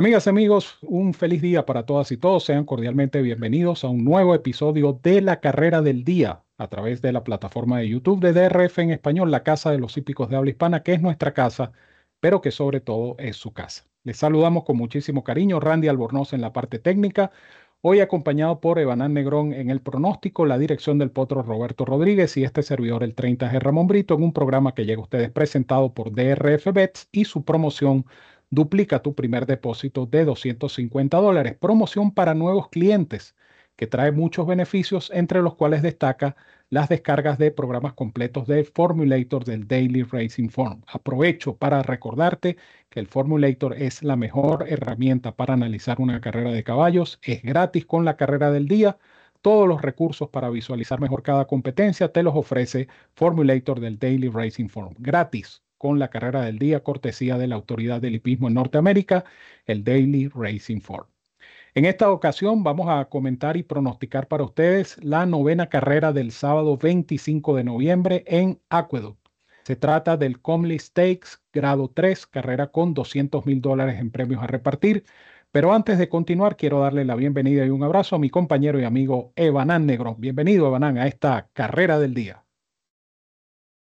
Amigas y amigos, un feliz día para todas y todos. Sean cordialmente bienvenidos a un nuevo episodio de La Carrera del Día a través de la plataforma de YouTube de DRF en español, la Casa de los Hípicos de Habla Hispana, que es nuestra casa, pero que sobre todo es su casa. Les saludamos con muchísimo cariño, Randy Albornoz en la parte técnica, hoy acompañado por Evanán Negrón en el pronóstico, la dirección del potro Roberto Rodríguez y este servidor el 30G Ramón Brito en un programa que llega a ustedes presentado por DRF Bets y su promoción duplica tu primer depósito de 250 dólares. Promoción para nuevos clientes que trae muchos beneficios, entre los cuales destaca las descargas de programas completos de Formulator del Daily Racing Form. Aprovecho para recordarte que el Formulator es la mejor herramienta para analizar una carrera de caballos. Es gratis con la carrera del día. Todos los recursos para visualizar mejor cada competencia te los ofrece Formulator del Daily Racing Form. Gratis con la carrera del día, cortesía de la Autoridad del Hipismo en Norteamérica, el Daily Racing Form. En esta ocasión vamos a comentar y pronosticar para ustedes la novena carrera del sábado 25 de noviembre en Aqueduct. Se trata del Comley Stakes grado 3, carrera con 200 mil dólares en premios a repartir. Pero antes de continuar, quiero darle la bienvenida y un abrazo a mi compañero y amigo Evanán Negro. Bienvenido, Evanán, a esta carrera del día.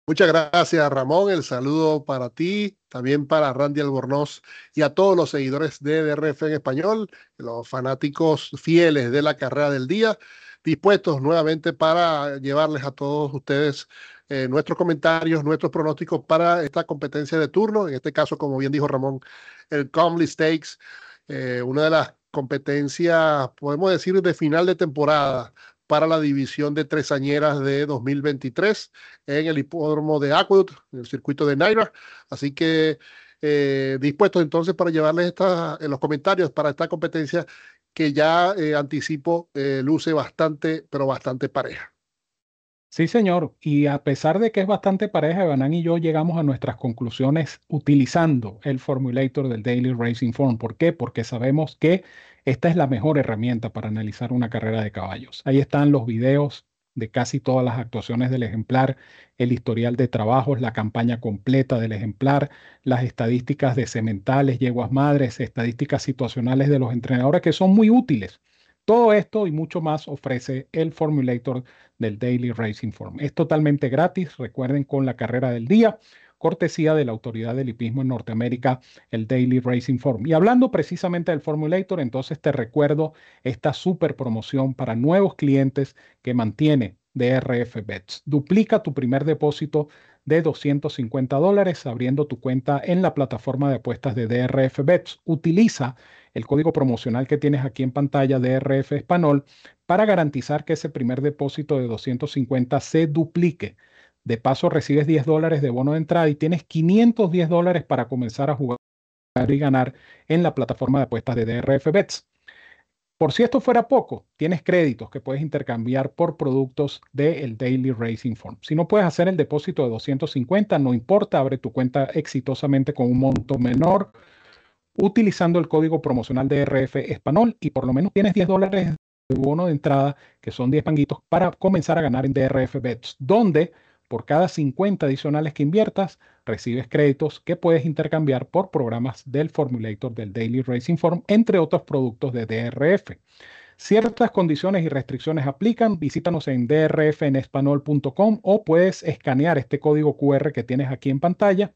Muchas gracias, Ramón. El saludo para ti, también para Randy Albornoz y a todos los seguidores de DRF en español, los fanáticos fieles de la carrera del día, dispuestos nuevamente para llevarles a todos ustedes eh, nuestros comentarios, nuestros pronósticos para esta competencia de turno. En este caso, como bien dijo Ramón, el Comley Stakes, eh, una de las competencias, podemos decir, de final de temporada para la división de tresañeras de 2023 en el hipódromo de Aqueduct, en el circuito de Naira. Así que eh, dispuestos entonces para llevarles esta, en los comentarios para esta competencia que ya eh, anticipo eh, luce bastante, pero bastante pareja. Sí, señor. Y a pesar de que es bastante pareja, Banán y yo llegamos a nuestras conclusiones utilizando el formulator del Daily Racing Form. ¿Por qué? Porque sabemos que esta es la mejor herramienta para analizar una carrera de caballos. Ahí están los videos de casi todas las actuaciones del ejemplar, el historial de trabajos, la campaña completa del ejemplar, las estadísticas de sementales, yeguas madres, estadísticas situacionales de los entrenadores que son muy útiles. Todo esto y mucho más ofrece el formulator del Daily Racing Form. Es totalmente gratis, recuerden con la carrera del día cortesía de la Autoridad del Hipismo en Norteamérica, el Daily Racing Forum. Y hablando precisamente del Formulator, entonces te recuerdo esta super promoción para nuevos clientes que mantiene DRF Bets. Duplica tu primer depósito de 250 dólares abriendo tu cuenta en la plataforma de apuestas de DRF Bets. Utiliza el código promocional que tienes aquí en pantalla DRF Español para garantizar que ese primer depósito de 250 se duplique. De paso, recibes 10 dólares de bono de entrada y tienes 510 dólares para comenzar a jugar y ganar en la plataforma de apuestas de DRF Bets. Por si esto fuera poco, tienes créditos que puedes intercambiar por productos del Daily Racing Form. Si no puedes hacer el depósito de 250, no importa, abre tu cuenta exitosamente con un monto menor utilizando el código promocional DRF Español y por lo menos tienes 10 dólares de bono de entrada, que son 10 panguitos, para comenzar a ganar en DRF Bets, donde por cada 50 adicionales que inviertas, recibes créditos que puedes intercambiar por programas del Formulator del Daily Racing Form, entre otros productos de DRF. Ciertas condiciones y restricciones aplican. Visítanos en drfenespanol.com o puedes escanear este código QR que tienes aquí en pantalla.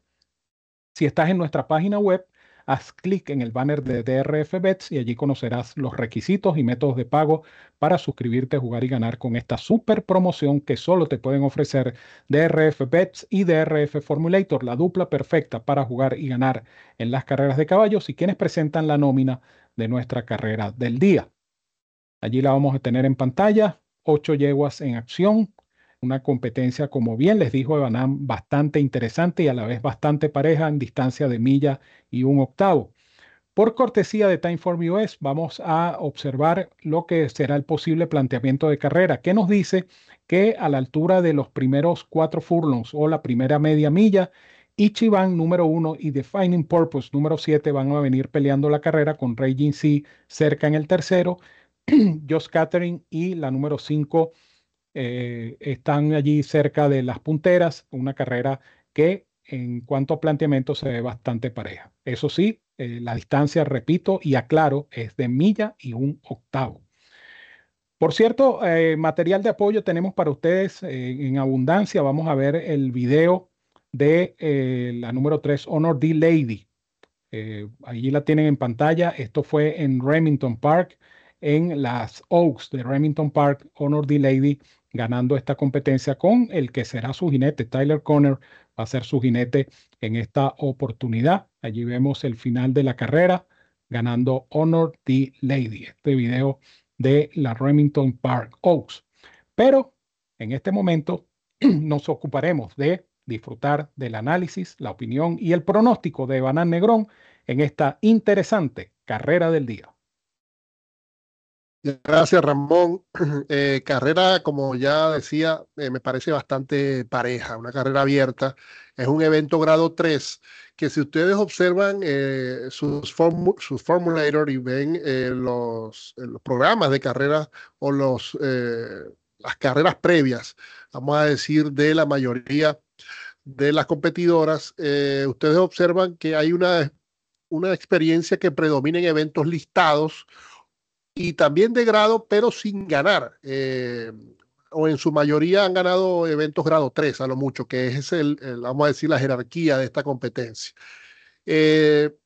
Si estás en nuestra página web, haz clic en el banner de DRF Bets y allí conocerás los requisitos y métodos de pago para suscribirte, jugar y ganar con esta super promoción que solo te pueden ofrecer DRF Bets y DRF Formulator, la dupla perfecta para jugar y ganar en las carreras de caballos y quienes presentan la nómina de nuestra carrera del día. Allí la vamos a tener en pantalla, ocho yeguas en acción, una competencia, como bien les dijo Evanam, bastante interesante y a la vez bastante pareja en distancia de milla y un octavo. Por cortesía de Timeform US, vamos a observar lo que será el posible planteamiento de carrera, que nos dice que a la altura de los primeros cuatro furlongs o la primera media milla, Ichiban número uno y Defining Purpose número siete van a venir peleando la carrera con Raging Sea cerca en el tercero, Josh Catherine y la número cinco eh, están allí cerca de las punteras, una carrera que en cuanto a planteamiento se ve bastante pareja. Eso sí, eh, la distancia, repito y aclaro, es de milla y un octavo. Por cierto, eh, material de apoyo tenemos para ustedes en abundancia. Vamos a ver el video de la número 3, Honor D Lady. allí la tienen en pantalla. Esto fue en Remington Park, en las Oaks de Remington Park. Honor D Lady ganando esta competencia con el que será su jinete, Tyler Conner, va a ser su jinete en esta oportunidad. Allí vemos el final de la carrera, ganando Honor the Lady, este video de la Remington Park Oaks. Pero en este momento nos ocuparemos de disfrutar del análisis, la opinión y el pronóstico de Banán Negrón en esta interesante carrera del día. Gracias, Ramón. Eh, carrera, como ya decía, eh, me parece bastante pareja, una carrera abierta. Es un evento grado 3 que si ustedes observan eh, sus, sus formulator y ven los, programas de carrera o los, las carreras previas, vamos a decir, de la mayoría de las competidoras, ustedes observan que hay una, una experiencia que predomina en eventos listados y también de grado, pero sin ganar. Eh, o en su mayoría han ganado eventos grado 3 a lo mucho, que es el, vamos a decir, la jerarquía de esta competencia. Eh,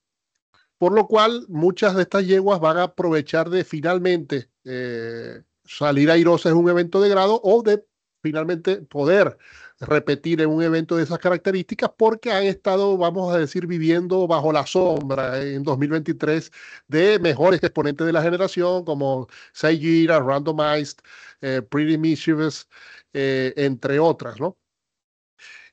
por lo cual, muchas de estas yeguas van a aprovechar de finalmente eh, salir airosas en un evento de grado o de finalmente poder repetir en un evento de esas características porque han estado, vamos a decir, viviendo bajo la sombra en 2023 de mejores exponentes de la generación como Saijira, Randomized, eh, Pretty Mischievous, eh, entre otras, ¿no?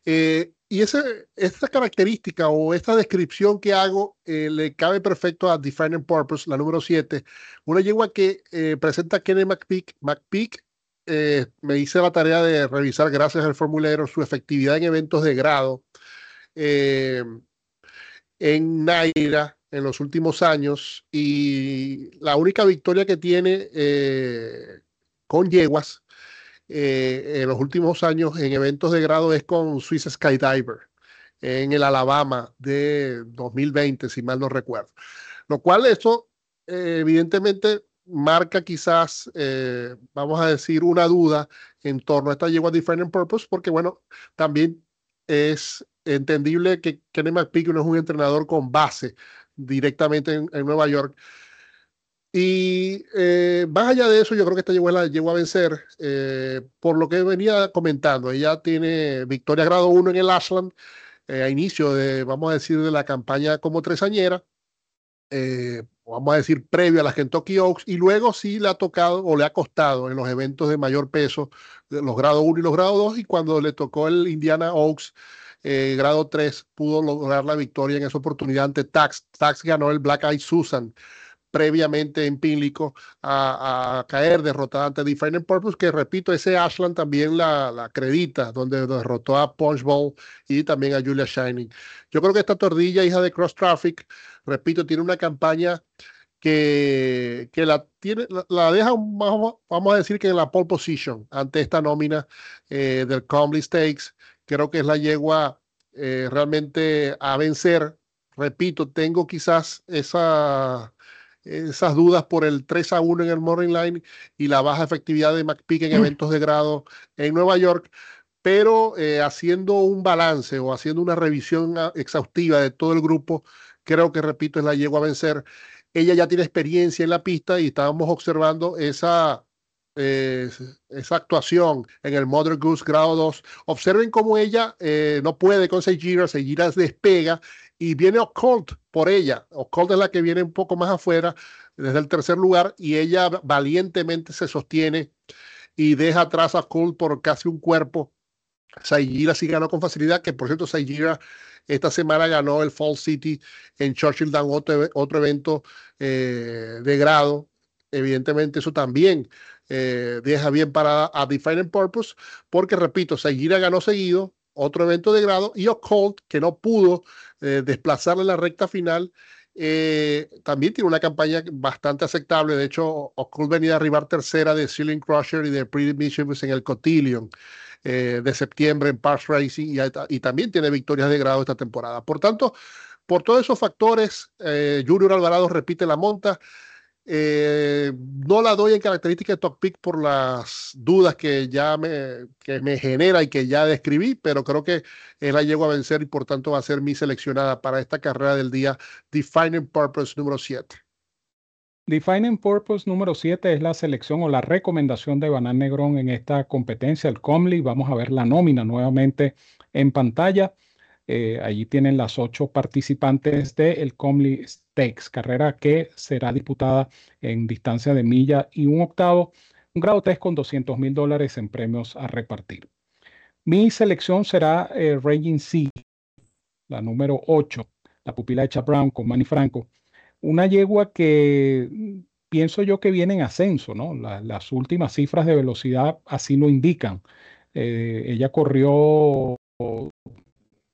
Eh, y ese, esta característica o esta descripción que hago le cabe perfecto a Defining Purpose, la número 7, una yegua que presenta a Kenny McPeak, McPeak eh, me hice la tarea de revisar, gracias al formulario, su efectividad en eventos de grado eh, en Naira en los últimos años y la única victoria que tiene eh, con yeguas en los últimos años en eventos de grado es con Swiss Skydiver en el Alabama de 2020, si mal no recuerdo. Lo cual eso evidentemente marca quizás, eh, vamos a decir, una duda en torno a esta yegua Different Purpose, porque bueno, también es entendible que Kenny McPeak no es un entrenador con base directamente en, Nueva York. Y eh, más allá de eso, yo creo que esta yegua la llegó a vencer eh, por lo que venía comentando. Ella tiene victoria grado 1 en el Ashland a inicio de, vamos a decir, de la campaña como tresañera eh, vamos a decir, previo a la Kentucky Oaks, y luego sí le ha tocado o le ha costado en los eventos de mayor peso, los grado 1 y los grado 2, y cuando le tocó el Indiana Oaks, eh, grado 3, pudo lograr la victoria en esa oportunidad ante Tax. Tax ganó el Black Eye Susan previamente en Pínlico a, caer derrotada ante Defining Purpose, que repito, ese Ashland también la, la acredita, donde derrotó a Punchbowl y también a Julia Shining. Yo creo que esta tordilla, hija de Cross Traffic, repito, tiene una campaña que, que la, tiene, la, deja, vamos a decir que en la pole position ante esta nómina eh, del Comley Stakes. Creo que es la yegua eh, realmente a vencer. Repito, tengo quizás esa esas dudas por el 3 a 1 en el Morning Line y la baja efectividad de McPeak en mm. eventos de grado en Nueva York, pero eh, haciendo un balance o haciendo una revisión ah, exhaustiva de todo el grupo, creo que, repito, es la yegua a vencer. Ella ya tiene experiencia en la pista y estábamos observando esa, eh, esa actuación en el Mother Goose grado 2. Observen cómo ella eh, no puede con Seijira, Seijira despega y viene Occult por ella. Occult es la que viene un poco más afuera, desde el tercer lugar, y ella valientemente se sostiene y deja atrás a Occult por casi un cuerpo. Saijira sí ganó con facilidad, que por cierto, Saijira esta semana ganó el Fall City en Churchill Down, otro, otro evento eh, de grado. Evidentemente, eso también eh, deja bien para a Defining Purpose, porque repito, Saijira ganó seguido, otro evento de grado, y Occult, que no pudo eh, desplazarle la recta final, eh, también tiene una campaña bastante aceptable. De hecho, Occult venía a arribar tercera de Ceiling Crusher y de Pretty Mischievous en el Cotillion. eh, de septiembre en Parks Racing y, también tiene victorias de grado esta temporada. Por tanto, por todos esos factores, eh, Junior Alvarado repite la monta. Eh, no la doy en característica de top pick por las dudas que ya me, que me genera y que ya describí, pero creo que él la llegó a vencer y por tanto va a ser mi seleccionada para esta carrera del día Defining Purpose número 7. Defining Purpose número 7 es la selección o la recomendación de Banán Negrón en esta competencia, el Comly. Vamos a ver la nómina nuevamente en pantalla. Eh, allí tienen las ocho participantes del el Comly Stakes, carrera que será disputada en distancia de milla y un octavo, un grado 3 con 200 mil dólares en premios a repartir. Mi selección será eh, Raging Sea, la número 8, la pupila de Brown con Manny Franco. Una yegua que pienso yo que viene en ascenso, ¿no? las últimas cifras de velocidad así lo indican. Eh, ella corrió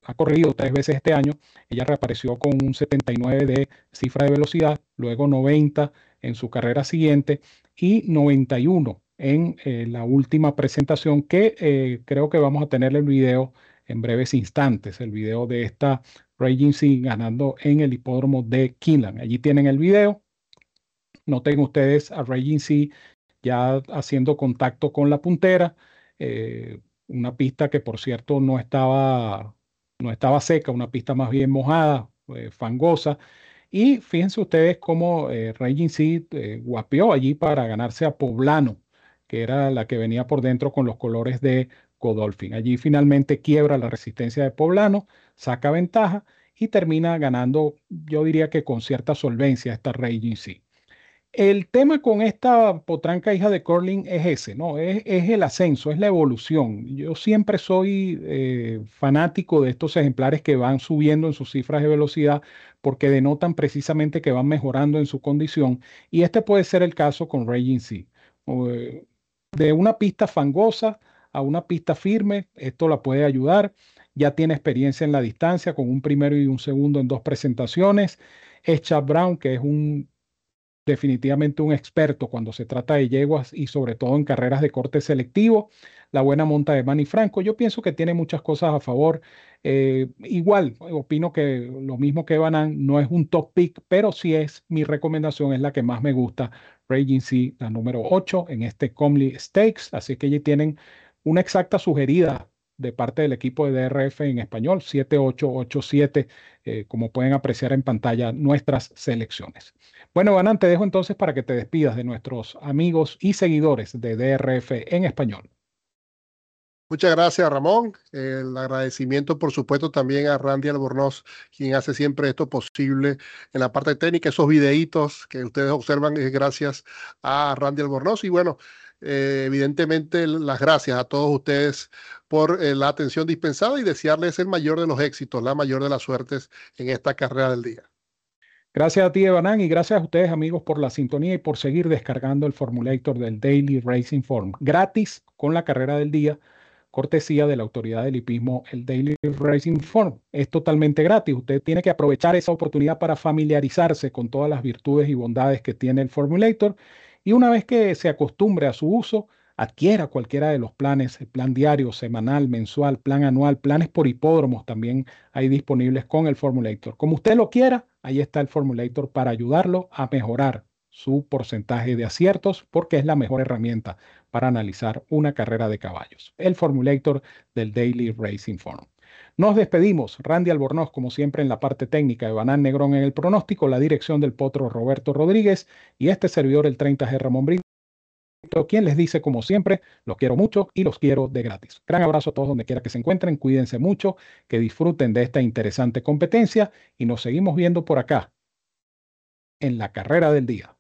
ha corrido tres veces este año. Ella reapareció con un 79 de cifra de velocidad, luego 90 en su carrera siguiente y 91 en eh, la última presentación que eh, creo que vamos a tener el video en breves instantes, el video de esta Raging Sea ganando en el hipódromo de Kinlan. Allí tienen el video. Noten ustedes a Raging Sea ya haciendo contacto con la puntera. Eh, una pista que por cierto no estaba no estaba seca, una pista más bien mojada, eh, fangosa. Y fíjense ustedes cómo eh, Raging Sea eh, guapeó allí para ganarse a Poblano, que era la que venía por dentro con los colores de Godolphin. Allí finalmente quiebra la resistencia de Poblano, saca ventaja y termina ganando, yo diría que con cierta solvencia esta Raging Sea. El tema con esta potranca hija de Corling es ese, ¿no? Es, el ascenso, es la evolución. Yo siempre soy eh, fanático de estos ejemplares que van subiendo en sus cifras de velocidad porque denotan precisamente que van mejorando en su condición. Y este puede ser el caso con Raging Sea. Eh, de una pista fangosa a una pista firme, esto la puede ayudar. Ya tiene experiencia en la distancia con un primero y un segundo en dos presentaciones. Es Chad Brown, que es un definitivamente un experto cuando se trata de yeguas y sobre todo en carreras de corte selectivo. La buena monta de Manny Franco, yo pienso que tiene muchas cosas a favor. Eh, igual, opino que lo mismo que Banan no es un top pick, pero sí es mi recomendación, es la que más me gusta. Sea, la número 8 en este Comly Stakes. Así que allí tienen una exacta sugerida de parte del equipo de DRF en español, 7887, eh, como pueden apreciar en pantalla nuestras selecciones. Bueno, Banan, te dejo entonces para que te despidas de nuestros amigos y seguidores de DRF en español. Muchas gracias, Ramón. El agradecimiento, por supuesto, también a Randy Albornoz, quien hace siempre esto posible en la parte técnica. Esos videitos que ustedes observan es gracias a Randy Albornoz. Y bueno, eh, evidentemente, las gracias a todos ustedes por eh, la atención dispensada y desearles el mayor de los éxitos, la mayor de las suertes en esta carrera del día. Gracias a ti, Evanán, y gracias a ustedes, amigos, por la sintonía y por seguir descargando el formulator del Daily Racing Form gratis con la carrera del día, cortesía de la autoridad del hipismo, el Daily Racing Form. Es totalmente gratis. Usted tiene que aprovechar esa oportunidad para familiarizarse con todas las virtudes y bondades que tiene el formulator. Y una vez que se acostumbre a su uso, adquiera cualquiera de los planes, el plan diario, semanal, mensual, plan anual, planes por hipódromos también hay disponibles con el Formulator. Como usted lo quiera, ahí está el Formulator para ayudarlo a mejorar su porcentaje de aciertos porque es la mejor herramienta para analizar una carrera de caballos. El Formulator del Daily Racing Forum. Nos despedimos. Randy Albornoz, como siempre, en la parte técnica de Banán Negrón en el pronóstico, la dirección del potro Roberto Rodríguez y este servidor, el 30G Ramón Brito quien les dice, como siempre, los quiero mucho y los quiero de gratis. Gran abrazo a todos donde quiera que se encuentren, cuídense mucho, que disfruten de esta interesante competencia y nos seguimos viendo por acá en la carrera del día.